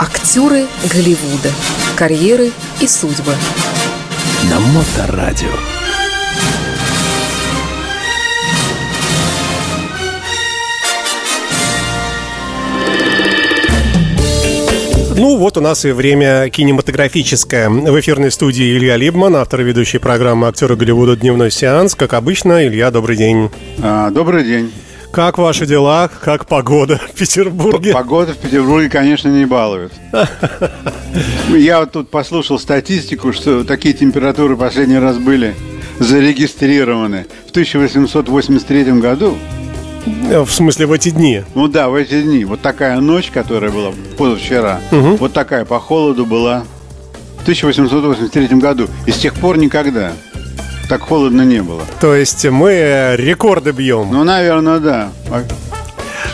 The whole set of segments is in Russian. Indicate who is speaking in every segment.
Speaker 1: Актеры Голливуда. Карьеры и судьбы.
Speaker 2: На Моторадио.
Speaker 3: Ну, вот у нас и время кинематографическое. В эфирной студии Илья Либман, автор и ведущий программы «Актеры Голливуда. Дневной сеанс». Как обычно, Илья, добрый день.
Speaker 4: А, добрый день.
Speaker 3: Как ваши дела? Как погода в Петербурге?
Speaker 4: Погода в Петербурге, конечно, не балует. Я вот тут послушал статистику, что такие температуры последний раз были зарегистрированы в 1883 году.
Speaker 3: В смысле, в эти дни?
Speaker 4: Ну да, в эти дни. Вот такая ночь, которая была позавчера, угу. вот такая по холоду была в 1883 году. И с тех пор никогда так холодно не было.
Speaker 3: То есть мы рекорды бьем?
Speaker 4: Ну, наверное, да.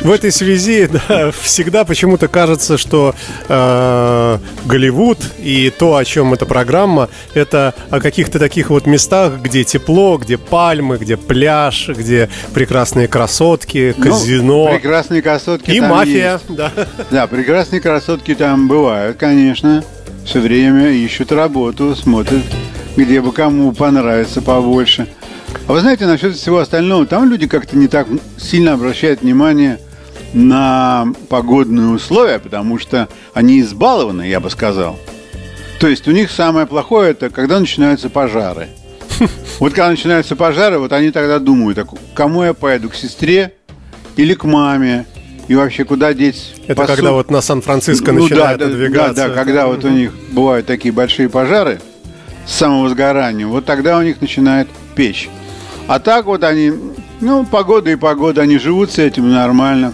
Speaker 3: В этой связи да, всегда почему-то кажется, что э, Голливуд и то, о чем эта программа, это о каких-то таких вот местах, где тепло, где пальмы, где пляж, где прекрасные красотки, ну, казино.
Speaker 4: Ну, прекрасные красотки
Speaker 3: и мафия, есть. да.
Speaker 4: Да, прекрасные красотки там бывают, конечно. Все время ищут работу, смотрят, где бы кому понравится побольше. А вы знаете, насчет всего остального, там люди как-то не так сильно обращают внимание на погодные условия, потому что они избалованы, я бы сказал. То есть у них самое плохое это когда начинаются пожары. Вот когда начинаются пожары, вот они тогда думают, а кому я поеду, к сестре или к маме? И вообще куда деть?
Speaker 3: Это посуд? когда вот на Сан-Франциско ну, начинает да,
Speaker 4: двигаться. Да, да, когда вот у них бывают такие большие пожары самовозгоранием, вот тогда у них начинает печь. А так вот они, ну, погода и погода, они живут с этим нормально.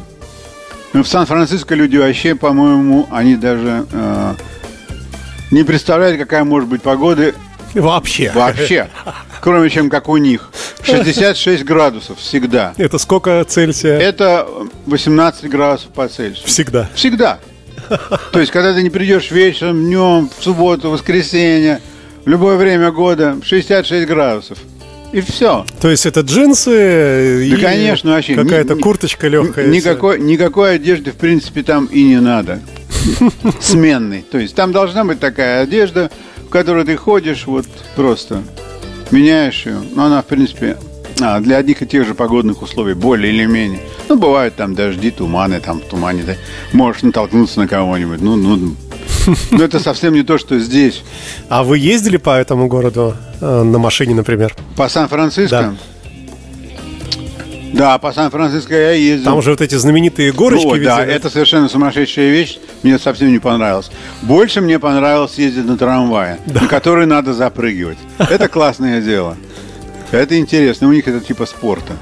Speaker 4: Ну, в Сан-Франциско люди вообще, по-моему, они даже э, не представляют, какая может быть погода.
Speaker 3: Вообще.
Speaker 4: Вообще. Кроме чем как у них. 66 градусов всегда.
Speaker 3: Это сколько Цельсия?
Speaker 4: Это 18 градусов по Цельсию.
Speaker 3: Всегда.
Speaker 4: Всегда. То есть, когда ты не придешь вечером, днем, в субботу, в воскресенье, в любое время года, 66 градусов. И все.
Speaker 3: То есть это джинсы
Speaker 4: да, и конечно, вообще.
Speaker 3: какая-то курточка легкая.
Speaker 4: Никакой, никакой одежды, в принципе, там и не надо. Сменной. То есть там должна быть такая одежда, в которой ты ходишь вот просто. Меняешь ее. Но она, в принципе, а, для одних и тех же погодных условий, более или менее. Ну, бывают там дожди, туманы, там в тумане ты можешь натолкнуться на кого-нибудь. Ну, ну, но это совсем не то, что здесь.
Speaker 3: А вы ездили по этому городу э, на машине, например?
Speaker 4: По Сан-Франциско? Да. Да, по Сан-Франциско я ездил.
Speaker 3: Там же вот эти знаменитые горочки. Ну,
Speaker 4: да, это совершенно сумасшедшая вещь. Мне совсем не понравилось. Больше мне понравилось ездить на трамвае, да. на который надо запрыгивать. Это классное дело. Это интересно. У них это типа спорта.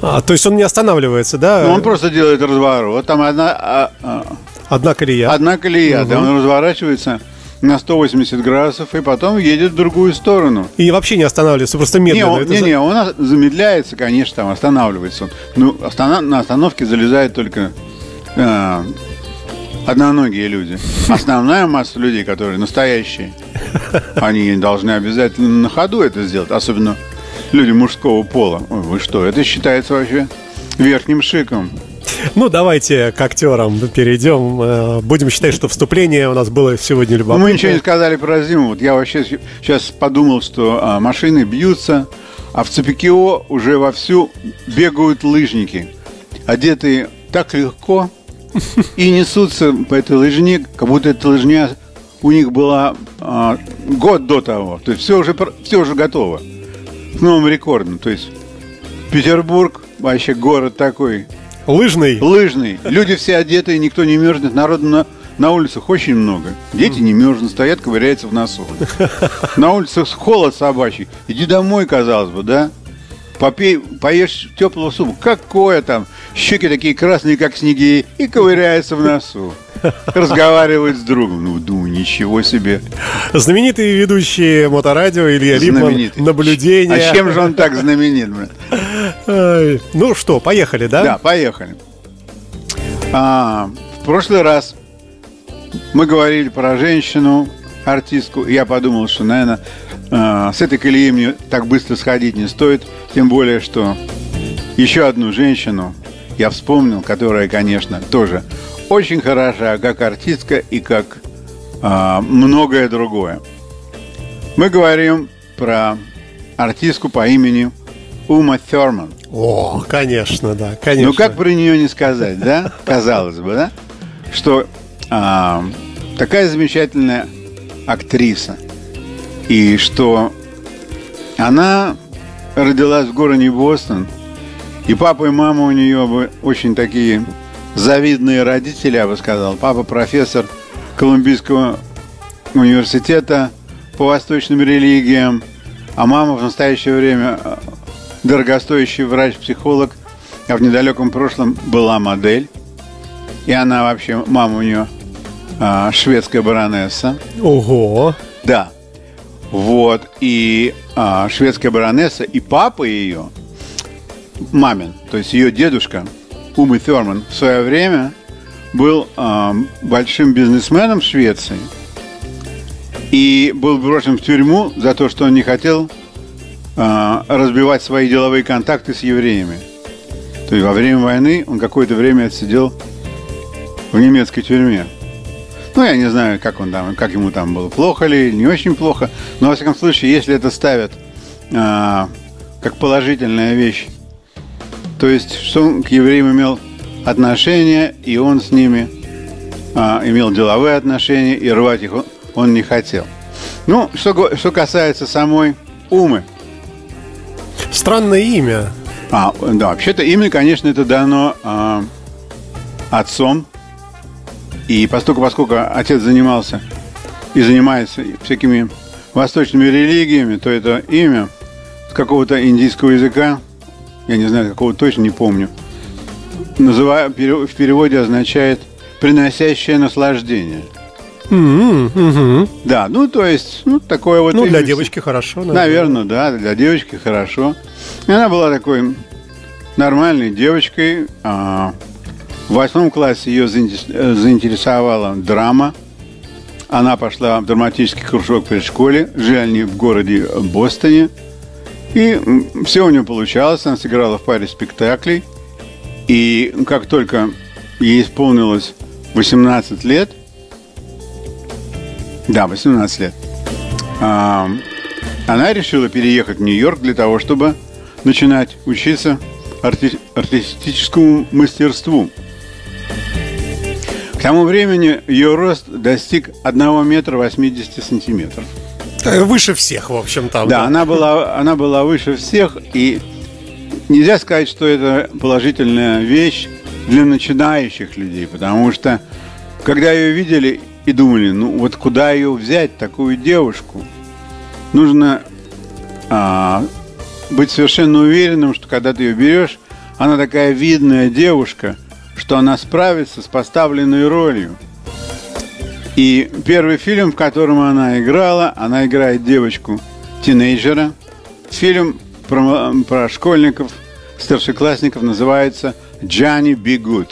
Speaker 3: А, то есть он не останавливается, да?
Speaker 4: Ну, он просто делает разворот. Там одна... А, а,
Speaker 3: Одна колея.
Speaker 4: Одна колея, угу. да, он разворачивается на 180 градусов и потом едет в другую сторону.
Speaker 3: И вообще не останавливается, просто медленно.
Speaker 4: Не, он, не, не, он замедляется, конечно, там останавливается. Ну, останов, на остановке залезает только э, одноногие люди. Основная масса людей, которые настоящие, они должны обязательно на ходу это сделать, особенно люди мужского пола. Ой, вы что, это считается вообще верхним шиком.
Speaker 3: Ну, давайте к актерам перейдем. Э, будем считать, что вступление у нас было сегодня любопытное.
Speaker 4: Мы ничего не сказали про зиму. Вот я вообще сейчас подумал, что а, машины бьются, а в Цепикио уже вовсю бегают лыжники, одетые так легко и несутся по этой лыжне, как будто эта лыжня у них была а, год до того. То есть все уже, все уже готово. С новым рекордом. То есть Петербург, вообще город такой
Speaker 3: Лыжный.
Speaker 4: Лыжный. Люди все одетые, никто не мерзнет. Народу на, на улицах очень много. Дети не мерзнут, стоят, ковыряются в носу. На улицах холод собачий. Иди домой, казалось бы, да? Попей, поешь теплого супа. Какое там? Щеки такие красные, как снеги, и ковыряются в носу. Разговаривают с другом. Ну, думаю, ничего себе.
Speaker 3: Знаменитый ведущий моторадио Илья Липман. Наблюдение.
Speaker 4: А чем же он так знаменит?
Speaker 3: Ну что, поехали, да?
Speaker 4: Да, поехали. А, в прошлый раз мы говорили про женщину, артистку. Я подумал, что, наверное, а, с этой колеи мне так быстро сходить не стоит. Тем более, что еще одну женщину я вспомнил, которая, конечно, тоже очень хороша как артистка и как а, многое другое. Мы говорим про артистку по имени Ума Thurman.
Speaker 3: О, конечно, да, конечно.
Speaker 4: Ну как про нее не сказать, да? Казалось бы, да? Что а, такая замечательная актриса. И что она родилась в городе Бостон. И папа и мама у нее очень такие завидные родители, я бы сказал. Папа профессор Колумбийского университета по восточным религиям, а мама в настоящее время э, дорогостоящий врач-психолог, а в недалеком прошлом была модель. И она вообще, мама у нее а, шведская баронесса.
Speaker 3: Ого.
Speaker 4: Да. Вот. И а, шведская баронесса, и папа ее, мамин, то есть ее дедушка, Умы Ферман, в свое время был а, большим бизнесменом в Швеции и был брошен в тюрьму за то, что он не хотел а, разбивать свои деловые контакты с евреями. То есть во время войны он какое-то время отсидел в немецкой тюрьме. Ну, я не знаю, как он там, как ему там было, плохо ли, не очень плохо. Но, во всяком случае, если это ставят а, как положительная вещь, то есть, что он к евреям имел отношения, и он с ними а, имел деловые отношения, и рвать их он, он не хотел. Ну, что, что касается самой Умы.
Speaker 3: Странное имя.
Speaker 4: А, да, вообще-то имя, конечно, это дано а, отцом и поскольку, поскольку отец занимался и занимается всякими восточными религиями, то это имя с какого-то индийского языка, я не знаю, какого точно не помню, называя, в переводе означает «приносящее наслаждение».
Speaker 3: Mm-hmm.
Speaker 4: Да, ну то есть, ну такое вот.
Speaker 3: Ну, для девочки хорошо,
Speaker 4: наверное. Наверное, да, для девочки хорошо. И она была такой нормальной девочкой, а, в восьмом классе ее э, заинтересовала драма. Она пошла в драматический кружок при школе. Жили они в городе Бостоне. И все у нее получалось. Она сыграла в паре спектаклей. И как только ей исполнилось 18 лет, да, 18 лет, она решила переехать в Нью-Йорк для того, чтобы начинать учиться арти- артистическому мастерству. К тому времени ее рост достиг 1 метра 80 сантиметров.
Speaker 3: Э, выше всех, в общем-то.
Speaker 4: Да, да, Она, была, она была выше всех, и нельзя сказать, что это положительная вещь для начинающих людей, потому что когда ее видели и думали, ну вот куда ее взять, такую девушку, нужно а, быть совершенно уверенным, что когда ты ее берешь, она такая видная девушка – что она справится с поставленной ролью. И первый фильм, в котором она играла, она играет девочку-тинейджера. Фильм про, про школьников, старшеклассников называется «Johnny Be Good».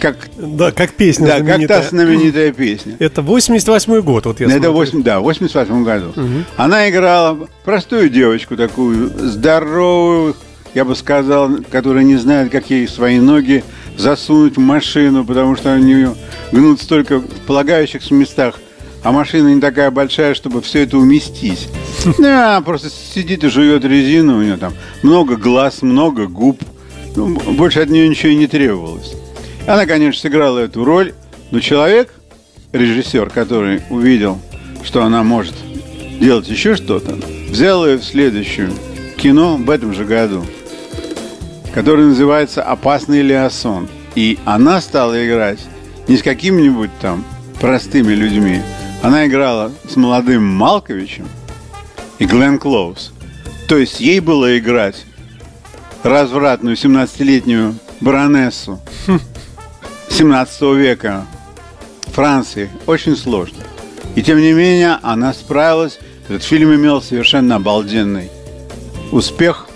Speaker 3: Как, да, как песня
Speaker 4: Да, как та знаменитая песня.
Speaker 3: Это 88-й год, вот я
Speaker 4: Это 8, да, в 88 году. Угу. Она играла простую девочку такую, здоровую, я бы сказал, которая не знает, как ей свои ноги засунуть в машину, потому что они гнутся только в полагающихся местах, а машина не такая большая, чтобы все это уместить. Да, просто сидит и жует резину, у нее там много глаз, много губ. Ну, больше от нее ничего и не требовалось. Она, конечно, сыграла эту роль, но человек, режиссер, который увидел, что она может делать еще что-то, взял ее в следующее кино в этом же году – который называется «Опасный Леосон». И она стала играть не с какими-нибудь там простыми людьми. Она играла с молодым Малковичем и Глен Клоус. То есть ей было играть развратную 17-летнюю баронессу 17 века Франции очень сложно. И тем не менее она справилась. Этот фильм имел совершенно обалденный успех.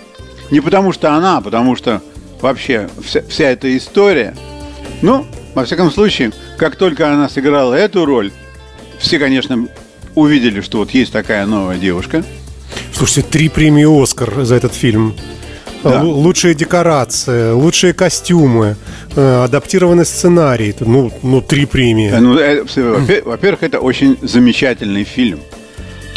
Speaker 4: Не потому что она, а потому что вообще вся, вся эта история. Ну, во всяком случае, как только она сыграла эту роль, все, конечно, увидели, что вот есть такая новая девушка.
Speaker 3: Слушайте, три премии «Оскар» за этот фильм.
Speaker 4: Да.
Speaker 3: Лу- Лучшие декорации, лучшие костюмы, э, адаптированный сценарий. Ну, ну, три премии.
Speaker 4: Э, Ну, э, во-первых, это очень замечательный фильм.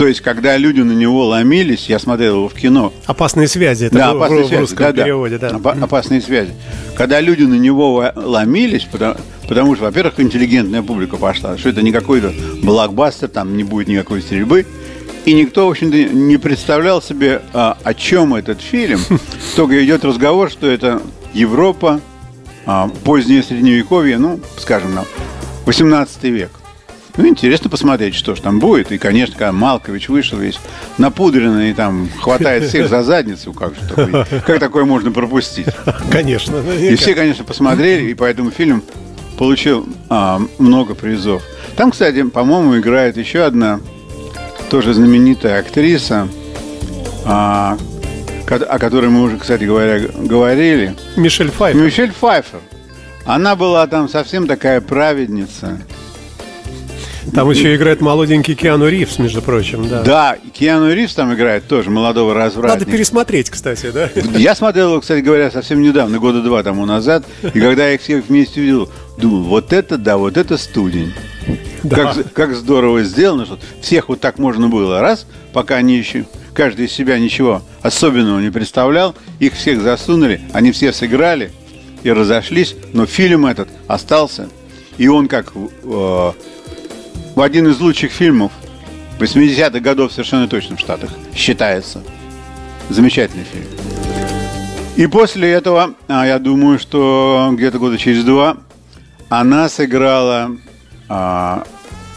Speaker 4: То есть, когда люди на него ломились, я смотрел его в кино.
Speaker 3: Опасные связи. Это
Speaker 4: да,
Speaker 3: в-
Speaker 4: опасные
Speaker 3: в,
Speaker 4: связи.
Speaker 3: русском
Speaker 4: да, да.
Speaker 3: переводе, да.
Speaker 4: Опа- Опасные связи. Когда люди на него ломились, потому, потому что, во-первых, интеллигентная публика пошла, что это не какой-то блокбастер, там не будет никакой стрельбы. И никто, в общем-то, не представлял себе, а, о чем этот фильм. Только идет разговор, что это Европа, а, позднее Средневековье, ну, скажем нам, 18 век. Ну, интересно посмотреть, что же там будет. И, конечно, когда Малкович вышел весь напудренный, там, хватает всех за задницу, как же такое, как такое можно пропустить?
Speaker 3: Конечно.
Speaker 4: И все, конечно, посмотрели, и поэтому фильм получил а, много призов. Там, кстати, по-моему, играет еще одна тоже знаменитая актриса, а, о которой мы уже, кстати говоря, говорили.
Speaker 3: Мишель Пфайффер.
Speaker 4: Мишель Пфайфер. Она была там совсем такая праведница.
Speaker 3: Там еще играет молоденький Киану Ривз, между прочим, да.
Speaker 4: Да, Киану Ривз там играет тоже молодого
Speaker 3: Надо
Speaker 4: развратника.
Speaker 3: пересмотреть, кстати, да?
Speaker 4: Я смотрел его, кстати говоря, совсем недавно, года два тому назад. И когда я их всех вместе увидел, думал, вот это да, вот это студень. Как, как здорово сделано, что всех вот так можно было. Раз, пока они еще, каждый из себя ничего особенного не представлял, их всех засунули, они все сыграли и разошлись, но фильм этот остался. И он как э, в один из лучших фильмов 80-х годов совершенно точно в Штатах считается. Замечательный фильм. И после этого, а, я думаю, что где-то года через два она сыграла а,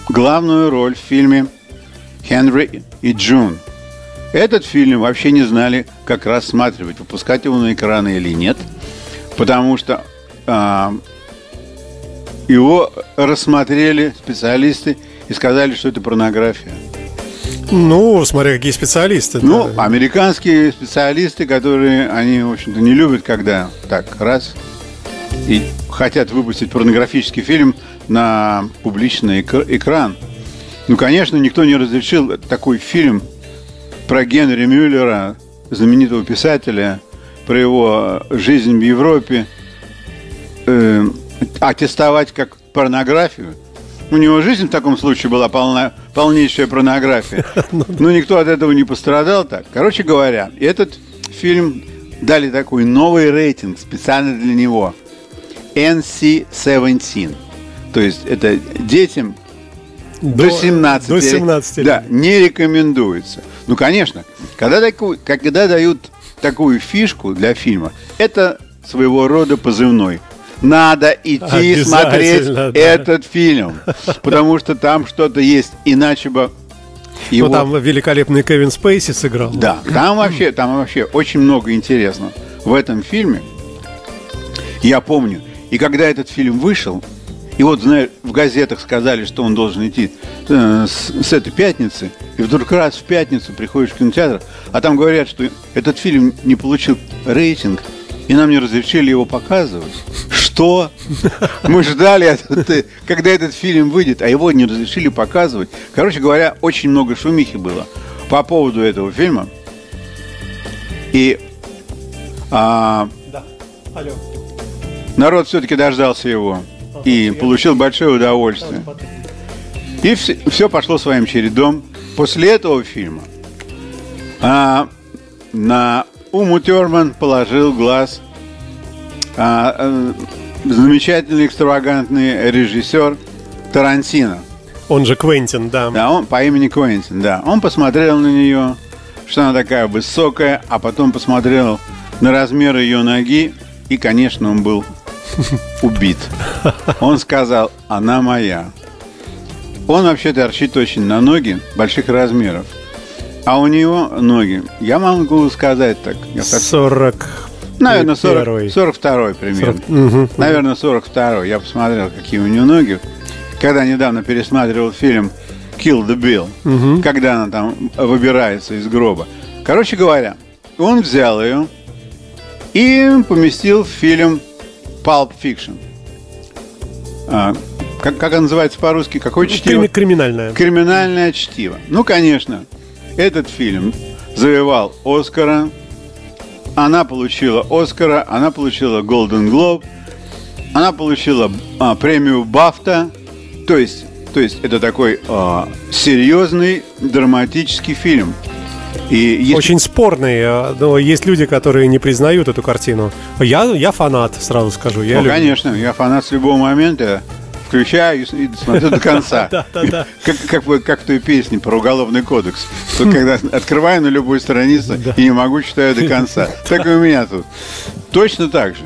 Speaker 4: главную роль в фильме «Хенри и Джун». Этот фильм вообще не знали, как рассматривать, выпускать его на экраны или нет, потому что а, его рассмотрели специалисты и сказали, что это порнография.
Speaker 3: Ну, смотря какие специалисты.
Speaker 4: Ну,
Speaker 3: да.
Speaker 4: американские специалисты, которые, они, в общем-то, не любят, когда так, раз, и хотят выпустить порнографический фильм на публичный эк- экран. Ну, конечно, никто не разрешил такой фильм про Генри Мюллера, знаменитого писателя, про его жизнь в Европе, э, аттестовать как порнографию. У него жизнь в таком случае была полна, полнейшая порнография. Но никто от этого не пострадал так. Короче говоря, этот фильм дали такой новый рейтинг специально для него. NC-17. То есть это детям до, 17
Speaker 3: До
Speaker 4: лет.
Speaker 3: 17 лет.
Speaker 4: Да, не рекомендуется. Ну, конечно, когда, такую, когда дают такую фишку для фильма, это своего рода позывной. Надо идти смотреть
Speaker 3: да.
Speaker 4: этот фильм, потому что там что-то есть, иначе бы
Speaker 3: Ну,
Speaker 4: его...
Speaker 3: там великолепный Кевин Спейси сыграл.
Speaker 4: Да, там вообще, там вообще очень много интересного в этом фильме. Я помню, и когда этот фильм вышел, и вот, знаешь, в газетах сказали, что он должен идти э, с, с этой пятницы, и вдруг раз в пятницу приходишь в кинотеатр, а там говорят, что этот фильм не получил рейтинг, и нам не разрешили его показывать. Что? Мы ждали, когда этот фильм выйдет, а его не разрешили показывать. Короче говоря, очень много шумихи было по поводу этого фильма. И а,
Speaker 3: Да. Алло.
Speaker 4: народ все-таки дождался его и получил большое удовольствие. И все, пошло своим чередом. После этого фильма а, на Уму Терман положил глаз а, а, замечательный экстравагантный режиссер Тарантино.
Speaker 3: Он же Квентин, да.
Speaker 4: Да, он по имени Квентин, да. Он посмотрел на нее, что она такая высокая, а потом посмотрел на размеры ее ноги, и, конечно, он был убит. Он сказал, она моя. Он вообще торчит очень на ноги больших размеров. А у него ноги, я могу сказать так, я так
Speaker 3: 40.
Speaker 4: Наверное,
Speaker 3: Первый.
Speaker 4: 40, 42 примерно.
Speaker 3: 40, мгм.
Speaker 4: Наверное, 42 Я посмотрел, какие у нее ноги. Когда недавно пересматривал фильм Kill the Bill, когда она там выбирается из гроба. Короче говоря, он взял ее и поместил в фильм Pulp Fiction. А, как, как он называется по-русски? Какое чтиво?
Speaker 3: Крими- Криминальная.
Speaker 4: Криминальное чтиво. Ну, конечно, этот фильм завоевал Оскара. она получила Оскара, она получила Golden Globe, она получила а, премию Бафта. То есть, то есть это такой а, серьезный драматический фильм.
Speaker 3: И если... Очень спорный, а, но есть люди, которые не признают эту картину. Я, я фанат, сразу скажу. Я
Speaker 4: ну, люблю. конечно, я фанат с любого момента включаю и смотрю до конца. Как, как, как в той песне про уголовный кодекс. Что когда открываю на любой странице и не могу читаю до конца. Так и у меня тут. Точно так же.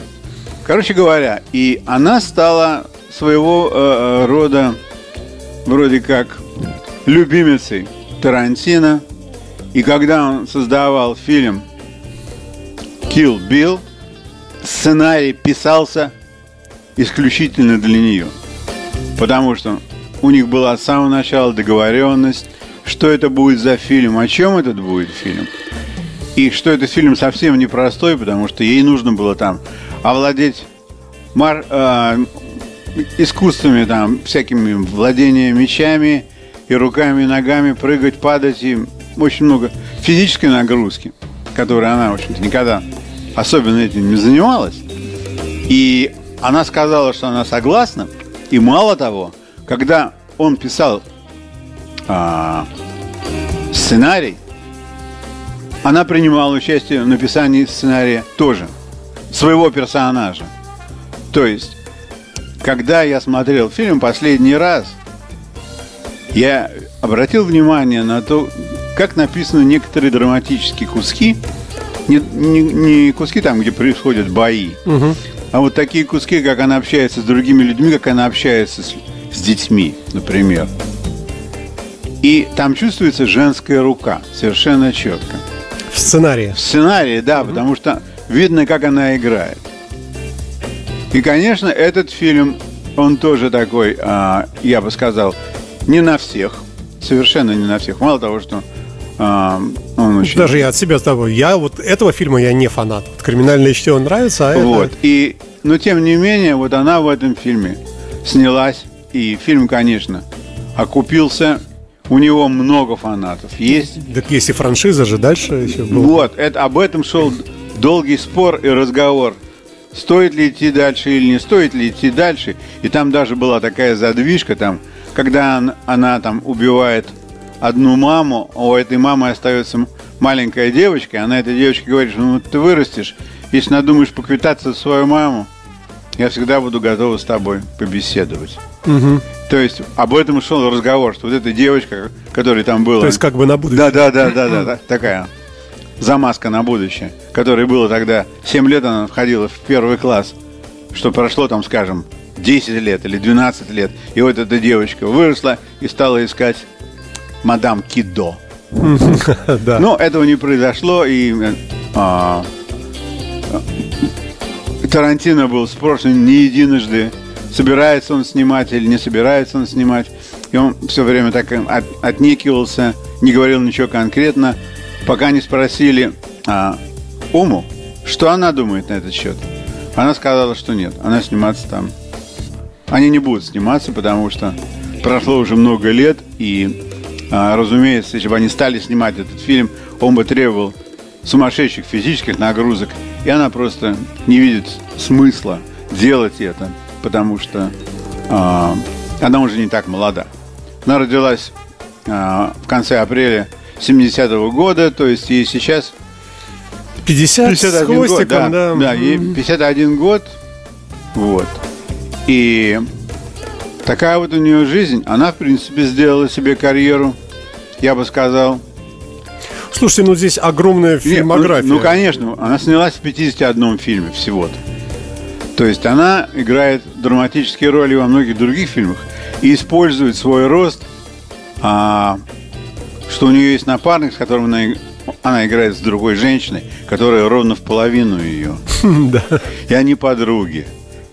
Speaker 4: Короче говоря, и она стала своего э, э рода вроде как любимицей Тарантино. И когда он создавал фильм Kill Bill, сценарий писался исключительно для нее. Потому что у них была с самого начала договоренность, что это будет за фильм, о чем этот будет фильм. И что этот фильм совсем непростой, потому что ей нужно было там овладеть мар, э, искусствами, там, всякими владением мечами и руками, и ногами, прыгать, падать, и очень много физической нагрузки, которой она, в общем-то, никогда особенно этим не занималась. И она сказала, что она согласна, и мало того, когда он писал а, сценарий, она принимала участие в написании сценария тоже, своего персонажа. То есть, когда я смотрел фильм последний раз, я обратил внимание на то, как написаны некоторые драматические куски, не, не, не куски там, где происходят бои, угу. А вот такие куски, как она общается с другими людьми, как она общается с, с детьми, например. И там чувствуется женская рука, совершенно четко.
Speaker 3: В сценарии.
Speaker 4: В сценарии, да, угу. потому что видно, как она играет. И, конечно, этот фильм, он тоже такой, а, я бы сказал, не на всех, совершенно не на всех. Мало того, что а,
Speaker 3: он очень... Даже я от себя с тобой. Я вот этого фильма я не фанат. Криминальное чтиво нравится, а
Speaker 4: вот. Это... И, но тем не менее, вот она в этом фильме снялась. И фильм, конечно, окупился. У него много фанатов. Есть.
Speaker 3: Так есть и франшиза же дальше еще
Speaker 4: была. Вот, это, об этом шел долгий спор и разговор. Стоит ли идти дальше или не стоит ли идти дальше. И там даже была такая задвижка, там, когда она, она там убивает одну маму, а у этой мамы остается маленькая девочка, она этой девочке говорит, что ну ты вырастешь, если надумаешь поквитаться за свою маму, я всегда буду готова с тобой побеседовать. Угу. То есть об этом шел разговор, что вот эта девочка, которая там была...
Speaker 3: То есть как бы на будущее.
Speaker 4: Да, да, да, да, да, такая замазка на будущее, которой было тогда 7 лет, она входила в первый класс, что прошло там, скажем, 10 лет или 12 лет, и вот эта девочка выросла и стала искать мадам Кидо. Но этого не произошло, и а, Тарантино был спрошен не единожды, собирается он снимать или не собирается он снимать. И он все время так от, отнекивался, не говорил ничего конкретно, пока не спросили а, Уму, что она думает на этот счет. Она сказала, что нет, она сниматься там. Они не будут сниматься, потому что прошло уже много лет, и разумеется, если бы они стали снимать этот фильм, он бы требовал сумасшедших физических нагрузок, и она просто не видит смысла делать это, потому что э, она уже не так молода. Она родилась э, в конце апреля 70-го года, то есть ей сейчас
Speaker 3: 50 51 с год, да,
Speaker 4: да. Да, ей 51 год, вот. И Такая вот у нее жизнь. Она, в принципе, сделала себе карьеру, я бы сказал.
Speaker 3: Слушайте, ну здесь огромная фильмография.
Speaker 4: Нет, ну, ну, конечно, она снялась в 51 фильме всего-то. То есть она играет драматические роли во многих других фильмах и использует свой рост, а, что у нее есть напарник, с которым она, она играет с другой женщиной, которая ровно в половину ее. И они подруги.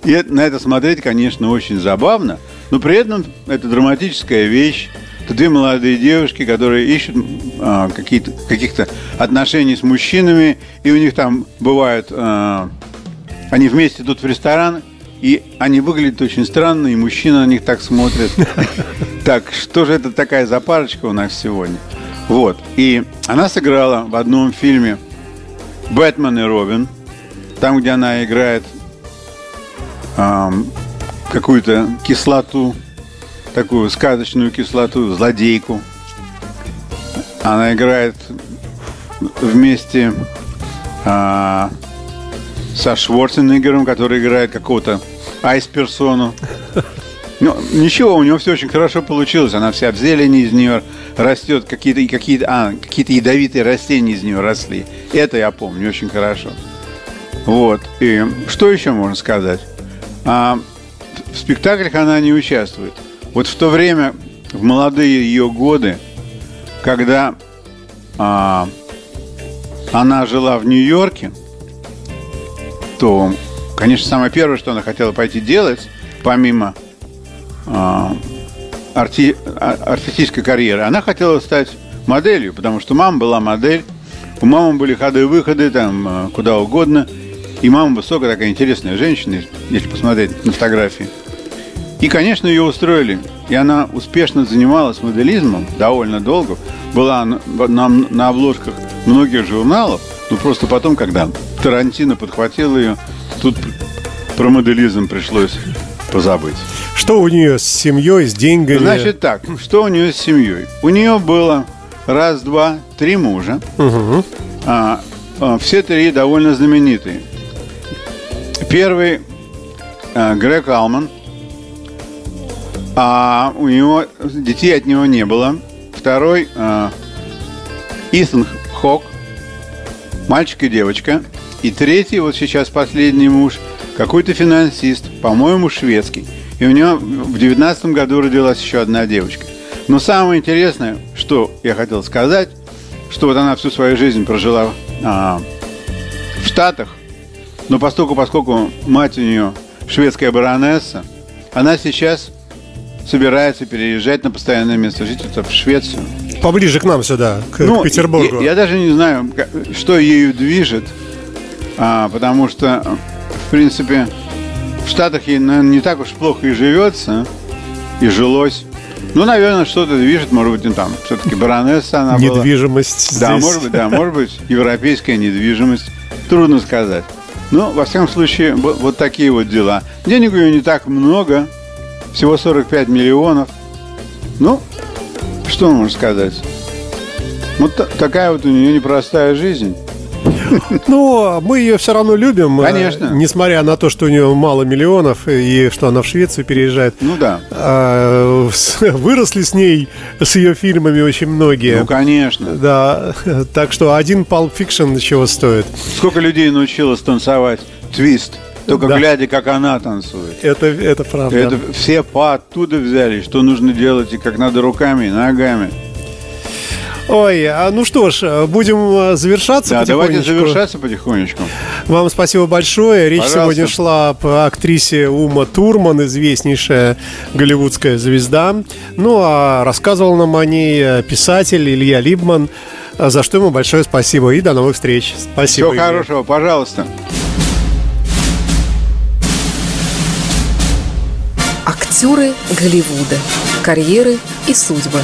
Speaker 4: И на это смотреть, конечно, очень забавно, но при этом это драматическая вещь. Это две молодые девушки, которые ищут а, какие-то, каких-то отношений с мужчинами, и у них там бывают... А, они вместе идут в ресторан, и они выглядят очень странно, и мужчины на них так смотрят. Так, что же это такая за парочка у нас сегодня? Вот. И она сыграла в одном фильме Бэтмен и Робин. Там, где она играет какую-то кислоту, такую сказочную кислоту, злодейку. Она играет вместе а, со Шварценеггером, который играет какого-то айс-персону. Ну, ничего, у него все очень хорошо получилось. Она вся в зелени из нее растет. Какие-то какие а, какие ядовитые растения из нее росли. Это я помню очень хорошо. Вот. И что еще можно сказать? А, в спектаклях она не участвует. Вот в то время, в молодые ее годы, когда а, она жила в Нью-Йорке, то, конечно, самое первое, что она хотела пойти делать, помимо а, арти, а, артистической карьеры, она хотела стать моделью, потому что мама была модель, у мамы были ходы-выходы там а, куда угодно, и мама высокая, такая интересная женщина, если посмотреть на фотографии. И, конечно, ее устроили. И она успешно занималась моделизмом довольно долго. Была на, на, на обложках многих журналов. Но просто потом, когда Тарантино подхватил ее, тут про моделизм пришлось позабыть.
Speaker 3: Что у нее с семьей, с деньгами?
Speaker 4: Значит так, что у нее с семьей? У нее было раз, два, три мужа.
Speaker 3: Угу.
Speaker 4: А, а, все три довольно знаменитые. Первый а, Грег Алман. А у него детей от него не было. Второй а, Итан Хок. Мальчик и девочка. И третий, вот сейчас последний муж, какой-то финансист, по-моему, шведский. И у него в девятнадцатом году родилась еще одна девочка. Но самое интересное, что я хотел сказать, что вот она всю свою жизнь прожила а, в Штатах, но поскольку, поскольку мать у нее шведская баронесса, она сейчас собирается переезжать на постоянное место жительства в Швецию.
Speaker 3: Поближе к нам сюда, к,
Speaker 4: Ну,
Speaker 3: к Петербургу.
Speaker 4: Я, я даже не знаю, что ею движет, а, потому что, в принципе, в Штатах ей, наверное, не так уж плохо и живется, и жилось. Ну, наверное, что-то движет, может быть, ну, там, все-таки баронесса она была.
Speaker 3: Недвижимость
Speaker 4: Да,
Speaker 3: здесь.
Speaker 4: может быть, да, может быть, европейская недвижимость. Трудно сказать. Но, во всяком случае, вот, такие вот дела. Денег у нее не так много, всего 45 миллионов. Ну, что можно сказать? Вот та- такая вот у нее непростая жизнь.
Speaker 3: Но мы ее все равно любим. э,
Speaker 4: Конечно.
Speaker 3: Несмотря на то, что у нее мало миллионов и что она в Швецию переезжает.
Speaker 4: Ну да.
Speaker 3: А, Выросли с ней, с ее фильмами очень многие.
Speaker 4: Ну, конечно.
Speaker 3: Да, так что один Pulp Fiction чего стоит.
Speaker 4: Сколько людей научилась танцевать твист, только
Speaker 3: Да.
Speaker 4: глядя, как она танцует.
Speaker 3: Это, это правда.
Speaker 4: Это все по оттуда взяли, что нужно делать и как надо руками и ногами.
Speaker 3: Ой, а ну что ж, будем э, завершаться
Speaker 4: Да, давайте завершаться потихонечку.
Speaker 3: Вам спасибо большое. Речь
Speaker 4: Пожалуйста.
Speaker 3: сегодня шла по актрисе Ума Турман, известнейшая голливудская звезда. Ну, а рассказывал нам о ней э, писатель Илья Либман, э, за что ему большое спасибо. И до новых встреч. Спасибо.
Speaker 4: Всего
Speaker 3: Илья.
Speaker 4: хорошего, пожалуйста.
Speaker 1: Актеры Голливуда. Карьеры и судьбы.